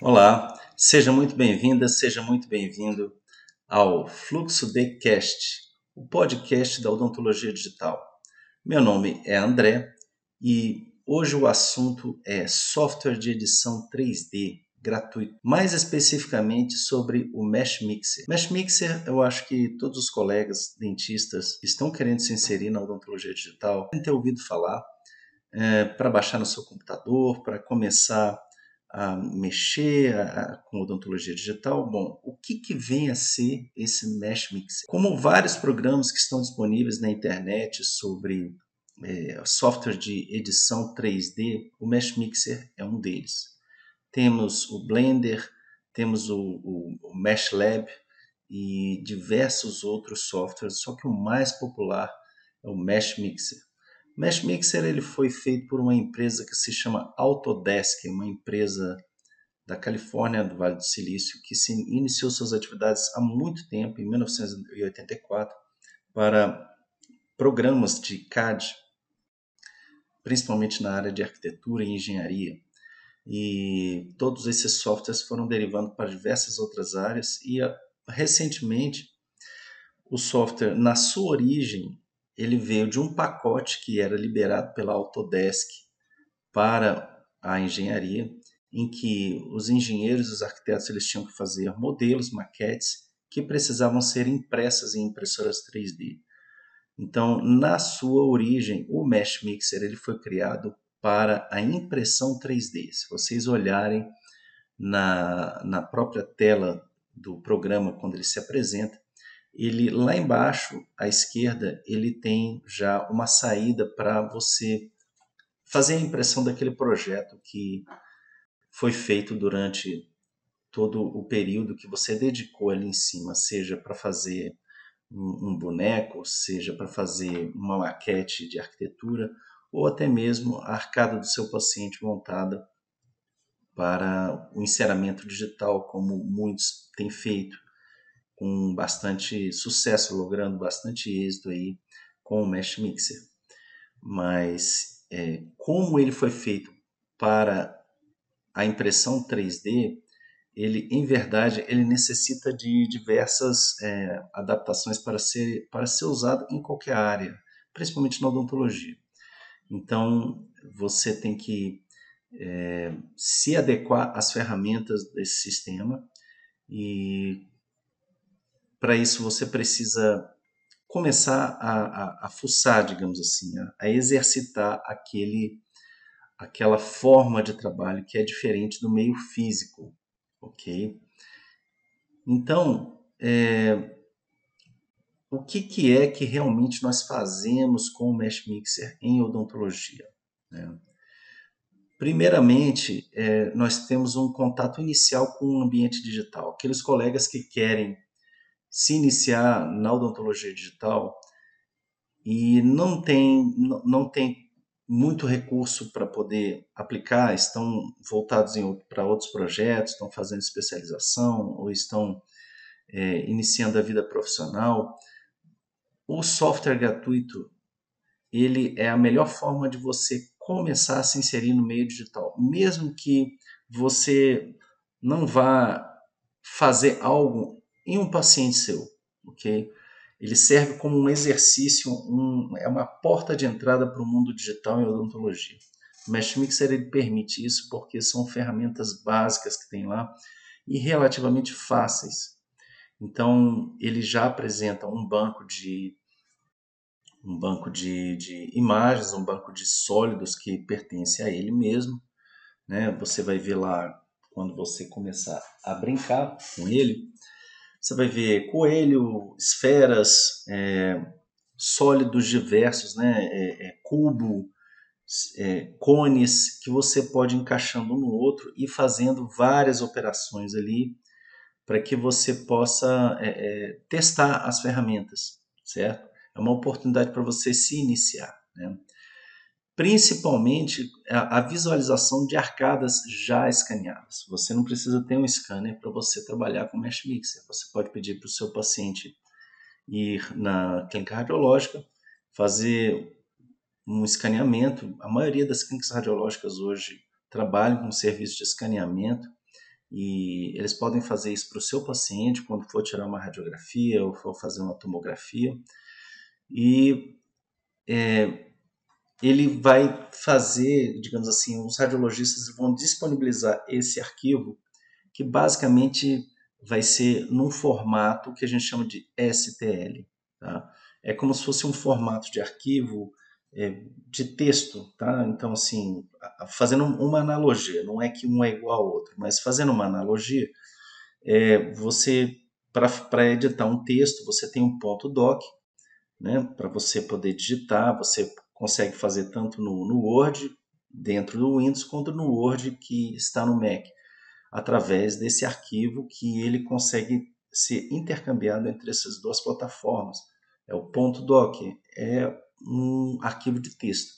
Olá, seja muito bem-vinda, seja muito bem-vindo ao Fluxo de Cast, o podcast da odontologia digital. Meu nome é André e hoje o assunto é software de edição 3D gratuito, mais especificamente sobre o Mesh Mixer. Mesh Mixer, eu acho que todos os colegas dentistas que estão querendo se inserir na odontologia digital devem ter ouvido falar é, para baixar no seu computador, para começar a mexer a, a, com odontologia digital. Bom, o que, que vem a ser esse Mesh Mixer? Como vários programas que estão disponíveis na internet sobre é, software de edição 3D, o Mesh Mixer é um deles. Temos o Blender, temos o, o, o Mesh Lab e diversos outros softwares, só que o mais popular é o Mesh Mixer. Mixer ele foi feito por uma empresa que se chama Autodesk, uma empresa da Califórnia, do Vale do Silício, que se iniciou suas atividades há muito tempo, em 1984, para programas de CAD, principalmente na área de arquitetura e engenharia. E todos esses softwares foram derivando para diversas outras áreas e ah, recentemente o software na sua origem ele veio de um pacote que era liberado pela Autodesk para a engenharia, em que os engenheiros os arquitetos eles tinham que fazer modelos, maquetes que precisavam ser impressas em impressoras 3D. Então, na sua origem, o Mesh Mixer ele foi criado para a impressão 3D. Se vocês olharem na, na própria tela do programa quando ele se apresenta, ele lá embaixo à esquerda ele tem já uma saída para você fazer a impressão daquele projeto que foi feito durante todo o período que você dedicou ali em cima, seja para fazer um, boneco, seja para fazer uma maquete de arquitetura ou até mesmo a arcada do seu paciente montada para o enceramento digital, como muitos têm feito, com bastante sucesso, logrando bastante êxito aí com o Mesh Mixer. Mas é, como ele foi feito para a impressão 3D, ele em verdade ele necessita de diversas é, adaptações para ser para ser usado em qualquer área, principalmente na odontologia. Então, você tem que é, se adequar às ferramentas desse sistema e para isso você precisa começar a, a, a fuçar, digamos assim, a, a, exercitar aquele, aquela forma de trabalho que é diferente do meio físico, ok? Então, é, o que, que é que realmente nós fazemos com o Mesh Mixer em odontologia. Né? Primeiramente, é, nós temos um contato inicial com o ambiente digital. Aqueles colegas que querem se iniciar na odontologia digital e não tem, não tem muito recurso para poder aplicar, estão voltados para outros projetos, estão fazendo especialização ou estão é, iniciando a vida profissional, o software gratuito ele é a melhor forma de você começar a se inserir no meio digital, mesmo que você não vá fazer algo em um paciente seu, ok? Ele serve como um exercício, um, é uma porta de entrada para o mundo digital em odontologia. O Mesh Mixer ele permite isso porque são ferramentas básicas que tem lá e relativamente fáceis. Então, ele já apresenta um banco de um banco de, de imagens, um banco de sólidos que pertence a ele mesmo. Né? Você vai ver lá, quando você começar a brincar com ele, você vai ver coelho, esferas, é, sólidos diversos, né? É, é, cubo, é, cones, que você pode encaixando um no outro e fazendo várias operações ali para que você possa é, é, testar as ferramentas, certo? É uma oportunidade para você se iniciar. Né? Principalmente a, visualização de arcadas já escaneadas. Você não precisa ter um scanner para você trabalhar com Mesh Mixer. Você pode pedir para o seu paciente ir na clínica radiológica, fazer um escaneamento. A maioria das clínicas radiológicas hoje trabalham com serviço de escaneamento e eles podem fazer isso para o seu paciente quando for tirar uma radiografia ou for fazer uma tomografia. E é, ele vai fazer, digamos assim, os radiologistas vão disponibilizar esse arquivo, que basicamente vai ser num formato que a gente chama de STL. Tá? É como se fosse um formato de arquivo é, de texto, tá? Então, assim, fazendo uma analogia, não é que um é igual ao outro, mas fazendo uma analogia, é, você, para editar um texto, você tem um ponto doc, né? Para você poder digitar, você consegue fazer tanto no, no Word, dentro do Windows, quanto no Word que está no Mac, através desse arquivo que ele consegue ser intercambiado entre essas duas plataformas. É o ponto doc, é um arquivo de texto.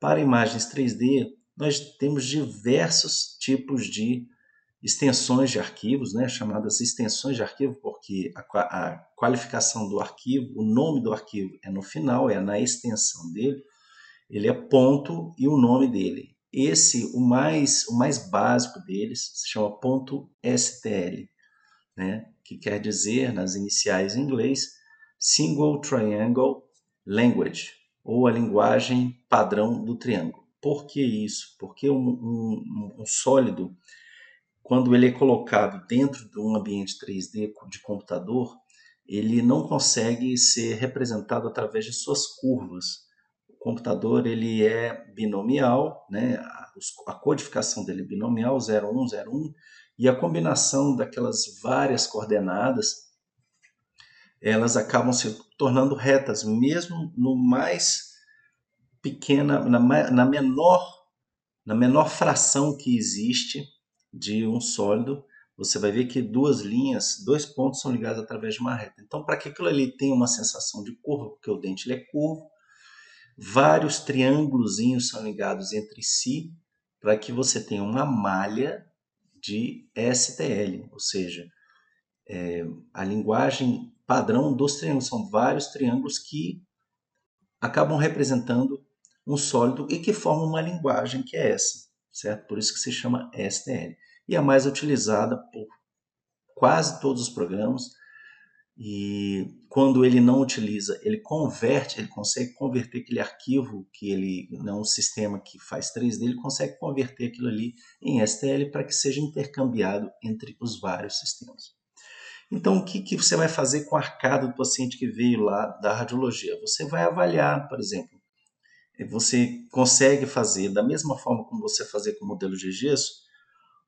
Para imagens 3D, nós temos diversos tipos de extensões de arquivos, né, chamadas extensões de arquivo, porque a, a, qualificação do arquivo, o nome do arquivo é no final, é na extensão dele, ele é ponto e o nome dele. Esse, o mais, o mais básico deles, se chama ponto .stl, né, que quer dizer, nas iniciais em inglês, Single Triangle Language, ou a linguagem padrão do triângulo. Por que isso? Porque um, um, um sólido, quando ele é colocado dentro de um ambiente 3D de computador, ele não consegue ser representado através de suas curvas. O computador ele é binomial, né? a codificação dele é binomial, 01, 01, e a combinação daquelas várias coordenadas elas acabam se tornando retas, mesmo no mais pequena, na, na menor na menor fração que existe de um sólido, você vai ver que duas linhas, dois pontos são ligados através de uma reta. Então, para que aquilo ali tenha uma sensação de curva, porque o dente é curvo, vários triângulos são ligados entre si para que você tenha uma malha de STL, ou seja, é, a linguagem padrão dos triângulos. São vários triângulos que acabam representando um sólido e que formam uma linguagem que é essa, certo? Por isso que se chama STL. E é mais utilizada por quase todos os programas. E quando ele não utiliza, ele converte, ele consegue converter aquele arquivo que ele não é um sistema que faz 3D, ele consegue converter aquilo ali em STL para que seja intercambiado entre os vários sistemas. Então, o que, que você vai fazer com a arcada do paciente que veio lá da radiologia? Você vai avaliar, por exemplo, você consegue fazer da mesma forma como você fazia com o modelo de gesso,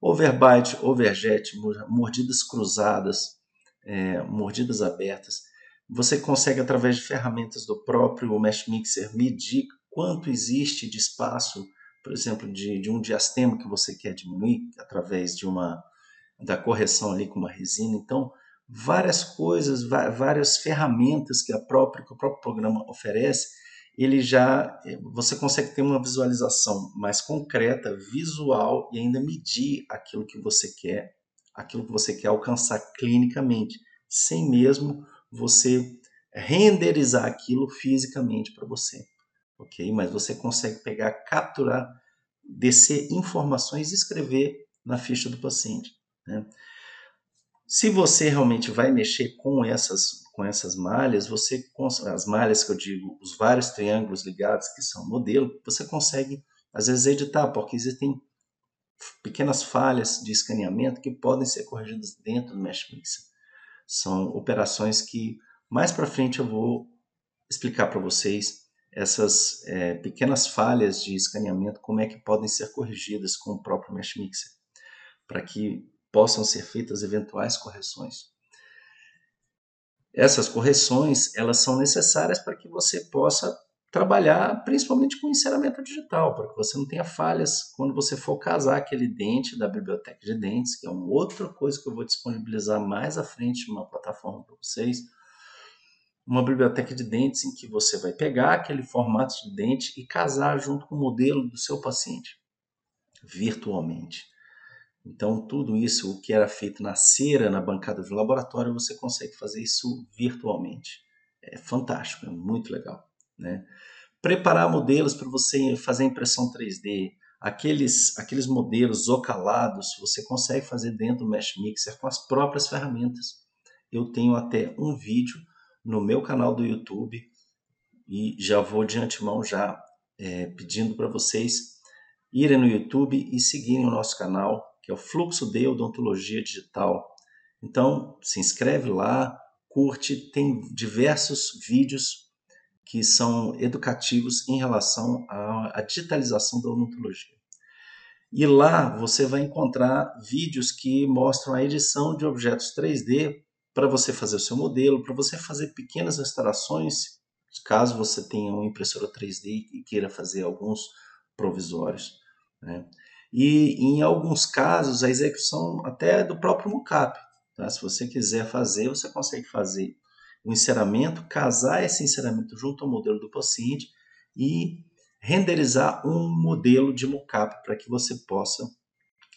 overbite, overjet, mordidas cruzadas, é, mordidas abertas. Você consegue, através de ferramentas do próprio Mesh Mixer, medir quanto existe de espaço, por exemplo, de, de um diastema que você quer diminuir através de uma da correção ali com uma resina. Então, várias coisas, várias ferramentas que, a própria, que o próprio programa oferece, ele já você consegue ter uma visualização mais concreta, visual e ainda medir aquilo que você quer, aquilo que você quer alcançar clinicamente, sem mesmo você renderizar aquilo fisicamente para você, ok? Mas você consegue pegar, capturar, descer informações e escrever na ficha do paciente. Né? Se você realmente vai mexer com essas, com essas malhas, você as malhas que eu digo, os vários triângulos ligados que são modelo, você consegue às vezes editar, porque existem pequenas falhas de escaneamento que podem ser corrigidas dentro do Mesh Mixer. São operações que mais para frente eu vou explicar para vocês essas é, pequenas falhas de escaneamento, como é que podem ser corrigidas com o próprio Mesh Mixer, para que possam ser feitas eventuais correções. Essas correções, elas são necessárias para que você possa trabalhar principalmente com encerramento digital, para que você não tenha falhas quando você for casar aquele dente da biblioteca de dentes, que é uma outra coisa que eu vou disponibilizar mais à frente numa plataforma para vocês. Uma biblioteca de dentes em que você vai pegar aquele formato de dente e casar junto com o modelo do seu paciente, virtualmente. Então, tudo isso, o que era feito na cera, na bancada do laboratório, você consegue fazer isso virtualmente. É fantástico, é muito legal. Né? Preparar modelos para você fazer impressão 3D, aqueles, aqueles modelos ocalados, você consegue fazer dentro do Mesh Mixer com as próprias ferramentas. Eu tenho até um vídeo no meu canal do YouTube e já vou de antemão já é, pedindo para vocês irem no YouTube e seguirem o nosso canal, que é o Fluxo de Odontologia Digital. Então, se inscreve lá, curte, tem diversos vídeos que são educativos em relação à, digitalização da odontologia. E lá você vai encontrar vídeos que mostram a edição de objetos 3D para você fazer o seu modelo, para você fazer pequenas restaurações, caso você tenha uma impressora 3D e queira fazer alguns provisórios. Né? E em alguns casos a execução até do próprio mockup. Tá? Se você quiser fazer, você consegue fazer o enceramento, casar esse enceramento junto ao modelo do paciente e renderizar um modelo de mockup para que você possa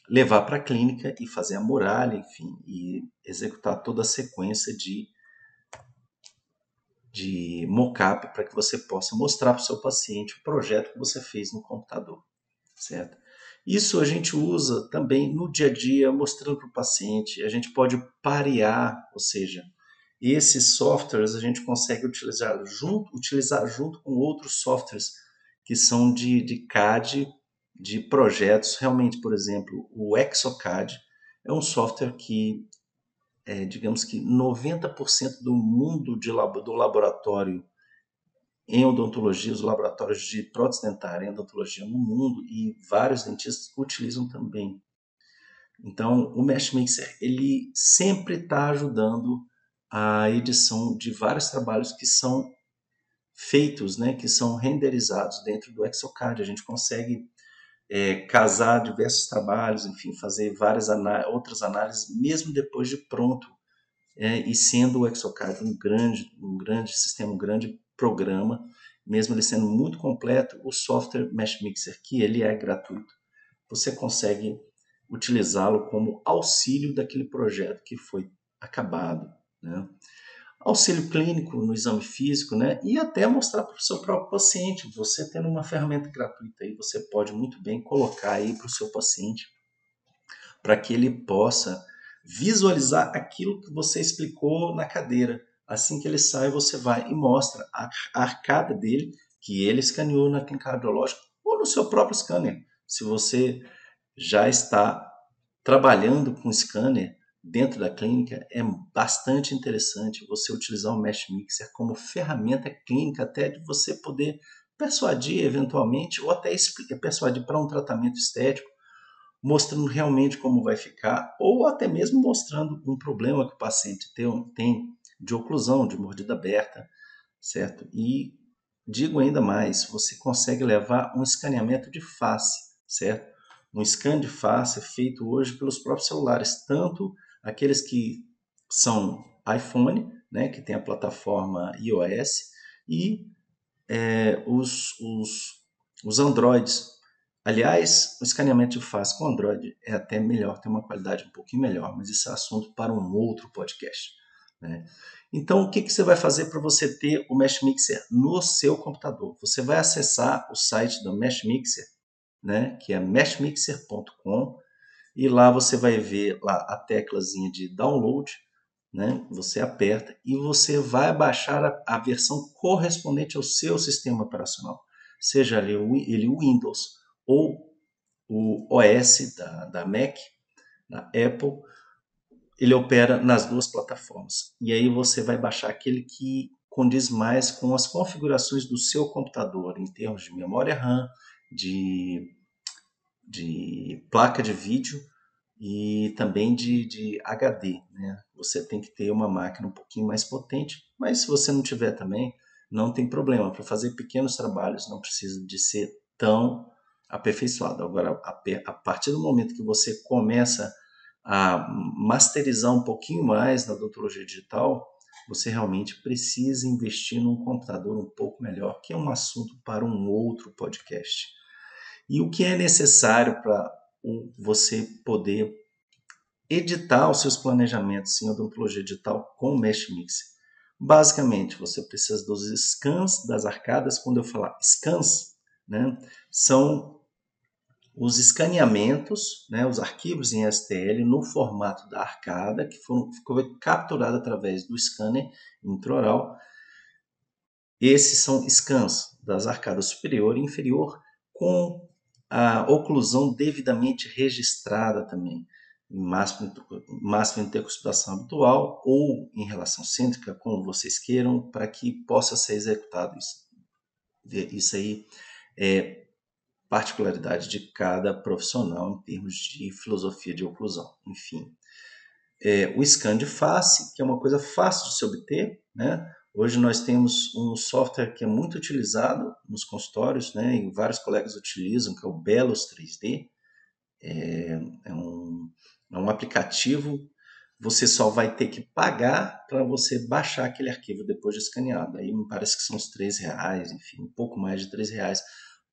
levar para a clínica e fazer a muralha, enfim, e executar toda a sequência de, de mockup para que você possa mostrar para o seu paciente o projeto que você fez no computador, certo? Isso a gente usa também no dia a dia, mostrando para o paciente. A gente pode parear, ou seja, esses softwares a gente consegue utilizar junto, utilizar junto com outros softwares que são de, de CAD, de projetos. Realmente, por exemplo, o Exocad é um software que, é, digamos que 90% do mundo de, do laboratório em odontologia, os laboratórios de prótese dentária em odontologia no mundo e vários dentistas utilizam também. Então, o Mesh Mixer ele sempre está ajudando a edição de vários trabalhos que são feitos, né, que são renderizados dentro do Exocad. A gente consegue é, casar diversos trabalhos, enfim, fazer várias outras análises, mesmo depois de pronto, é, e sendo o Exocad um grande, um grande sistema, um grande programa, mesmo ele sendo muito completo, o software Mesh Mixer, que ele é gratuito, você consegue utilizá-lo como auxílio daquele projeto que foi acabado. Né? Auxílio clínico no exame físico, né? E até mostrar para o seu próprio paciente. Você tendo uma ferramenta gratuita aí, você pode muito bem colocar aí para o seu paciente para que ele possa visualizar aquilo que você explicou na cadeira. Assim que ele sai, você vai e mostra a arcada dele, que ele escaneou na clínica cardiológica, ou no seu próprio scanner. Se você já está trabalhando com scanner dentro da clínica, é bastante interessante você utilizar o Mesh Mixer como ferramenta clínica, até de você poder persuadir eventualmente, ou até persuadir para um tratamento estético, mostrando realmente como vai ficar, ou até mesmo mostrando um problema que o paciente tem de oclusão, de mordida aberta, certo? E digo ainda mais, você consegue levar um escaneamento de face, certo? Um scan de face feito hoje pelos próprios celulares, tanto aqueles que são iPhone, né, que tem a plataforma iOS, e é, os, os, os Androids. Aliás, o escaneamento de face com Android é até melhor, tem uma qualidade um pouquinho melhor, mas isso é assunto para um outro podcast. Né? Então, o que, que você vai fazer para você ter o Mesh Mixer no seu computador? Você vai acessar o site do Mesh Mixer, né, que é meshmixer.com, e lá você vai ver lá a teclazinha de download, né? Você aperta e você vai baixar a, a versão correspondente ao seu sistema operacional, seja ele, o Windows ou o OS da, da Mac, da Apple ele opera nas duas plataformas. E aí você vai baixar aquele que condiz mais com as configurações do seu computador, em termos de memória RAM, de, de placa de vídeo e também de, de HD. Né? Você tem que ter uma máquina um pouquinho mais potente, mas se você não tiver também, não tem problema. Para fazer pequenos trabalhos não precisa de ser tão aperfeiçoado. Agora, a partir do momento que você começa a masterizar um pouquinho mais na odontologia digital, você realmente precisa investir num computador um pouco melhor, que é um assunto para um outro podcast. E o que é necessário para você poder editar os seus planejamentos em odontologia digital com o Mesh Mixer? Basicamente, você precisa dos scans das arcadas. Quando eu falar scans, né, são os escaneamentos, né, os arquivos em STL no formato da arcada, que foram, ficou capturado através do scanner intraoral. Esses são scans das arcadas superior e inferior com a oclusão devidamente registrada também, em máximo, máximo intercuspidação habitual ou em relação cêntrica, como vocês queiram, para que possa ser executado isso. Isso aí é particularidade de cada profissional em termos de filosofia de oclusão. Enfim, é, o scan de face, que é uma coisa fácil de se obter, né? Hoje nós temos um software que é muito utilizado nos consultórios, né, e vários colegas utilizam, que é o Belos 3D. É, é, um, é um aplicativo, você só vai ter que pagar para você baixar aquele arquivo depois de escaneado. Aí me parece que são uns três reais, enfim, um pouco mais de três reais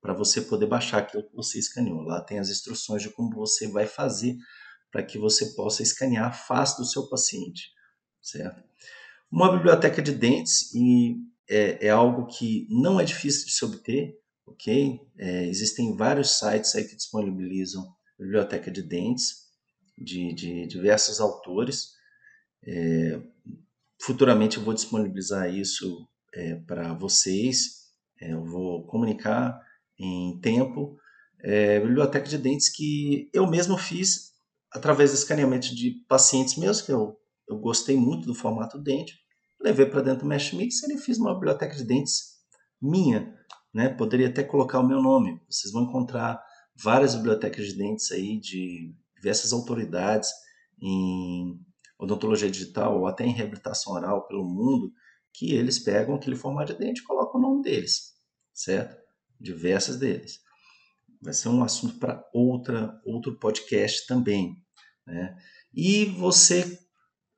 para você poder baixar aquilo que você escaneou. Lá tem as instruções de como você vai fazer para que você possa escanear a face do seu paciente, certo? Uma biblioteca de dentes e é, é algo que não é difícil de se obter, ok? É, existem vários sites aí que disponibilizam biblioteca de dentes de, de diversos autores. É, futuramente eu vou disponibilizar isso é, para vocês. É, eu vou comunicar em tempo. É, biblioteca de dentes que eu mesmo fiz através do escaneamento de pacientes meus que eu eu gostei muito do formato dente, levei para dentro do Mesh Mixer e fiz uma biblioteca de dentes minha. Né? Poderia até colocar o meu nome. Vocês vão encontrar várias bibliotecas de dentes aí de diversas autoridades em odontologia digital ou até em reabilitação oral pelo mundo, que eles pegam aquele formato de dente e colocam o nome deles, certo? Diversas deles. Vai ser um assunto para outra outro podcast também, né? E você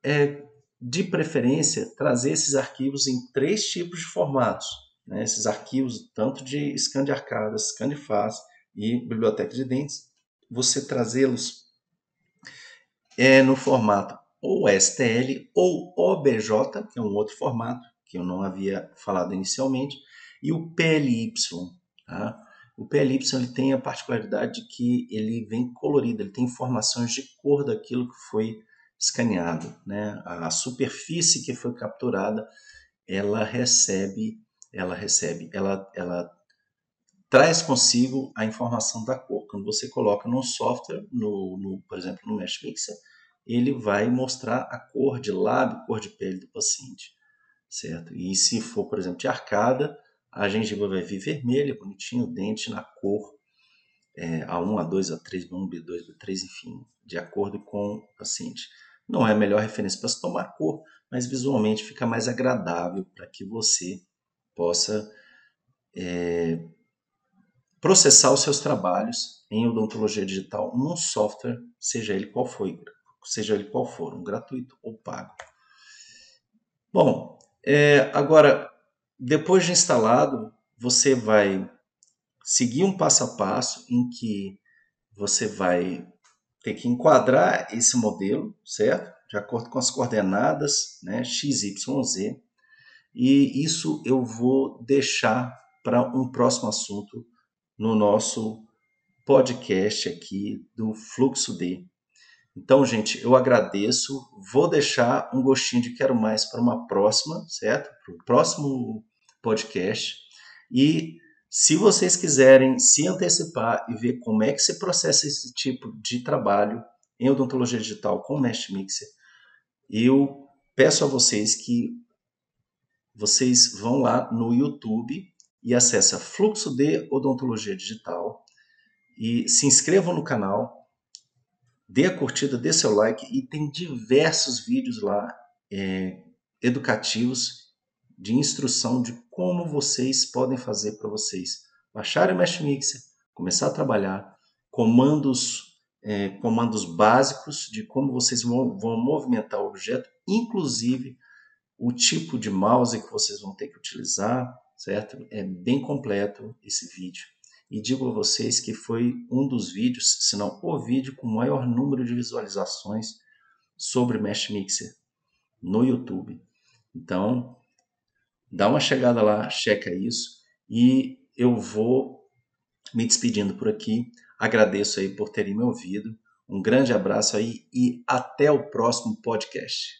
é, de preferência, trazer esses arquivos em três tipos de formatos. Né? Esses arquivos, tanto de scan de arcada, scan de face e biblioteca de dentes, você trazê-los é, no formato ou STL ou OBJ, que é um outro formato que eu não havia falado inicialmente, e o PLY. Tá? O PLY ele tem a particularidade de que ele vem colorido, ele tem informações de cor daquilo que foi escaneado, né? A superfície que foi capturada, ela recebe, ela recebe, ela, ela traz consigo a informação da cor. Quando você coloca no software, no, no, por exemplo, no Mesh Mixer, ele vai mostrar a cor de lábio, cor de pele do paciente, certo? E se for, por exemplo, de arcada, a gengiva vai vir vermelha, bonitinho, o dente na cor é, A1, A2, A3, B1, B2, B3, enfim, de acordo com o paciente. Não é a melhor referência para se tomar cor, mas visualmente fica mais agradável para que você possa é, processar os seus trabalhos em odontologia digital num software, seja ele qual for, seja ele qual for, um gratuito ou pago. Bom, é, agora, depois de instalado, você vai seguir um passo a passo em que você vai ter que enquadrar esse modelo, certo? De acordo com as coordenadas, né, x, y, z. E isso eu vou deixar para um próximo assunto no nosso podcast aqui do Fluxo D. Então, gente, eu agradeço. Vou deixar um gostinho de quero mais para uma próxima, certo? Para o próximo podcast. E se vocês quiserem se antecipar e ver como é que se processa esse tipo de trabalho em odontologia digital com o Mesh Mixer, eu peço a vocês que vocês vão lá no YouTube e acessem Fluxo de Odontologia Digital e se inscrevam no canal, dê a curtida, dê seu like e tem diversos vídeos lá é, educativos de instrução de como vocês podem fazer para vocês baixarem o Mesh Mixer, começar a trabalhar, comandos, é, comandos básicos de como vocês vão, vão movimentar o objeto, inclusive o tipo de mouse que vocês vão ter que utilizar, certo? É bem completo esse vídeo. E digo a vocês que foi um dos vídeos, se não o vídeo com maior número de visualizações sobre Mesh Mixer no YouTube. Então, Dá uma chegada lá, checa isso e eu vou me despedindo por aqui. Agradeço aí por terem me ouvido. Um grande abraço aí e até o próximo podcast.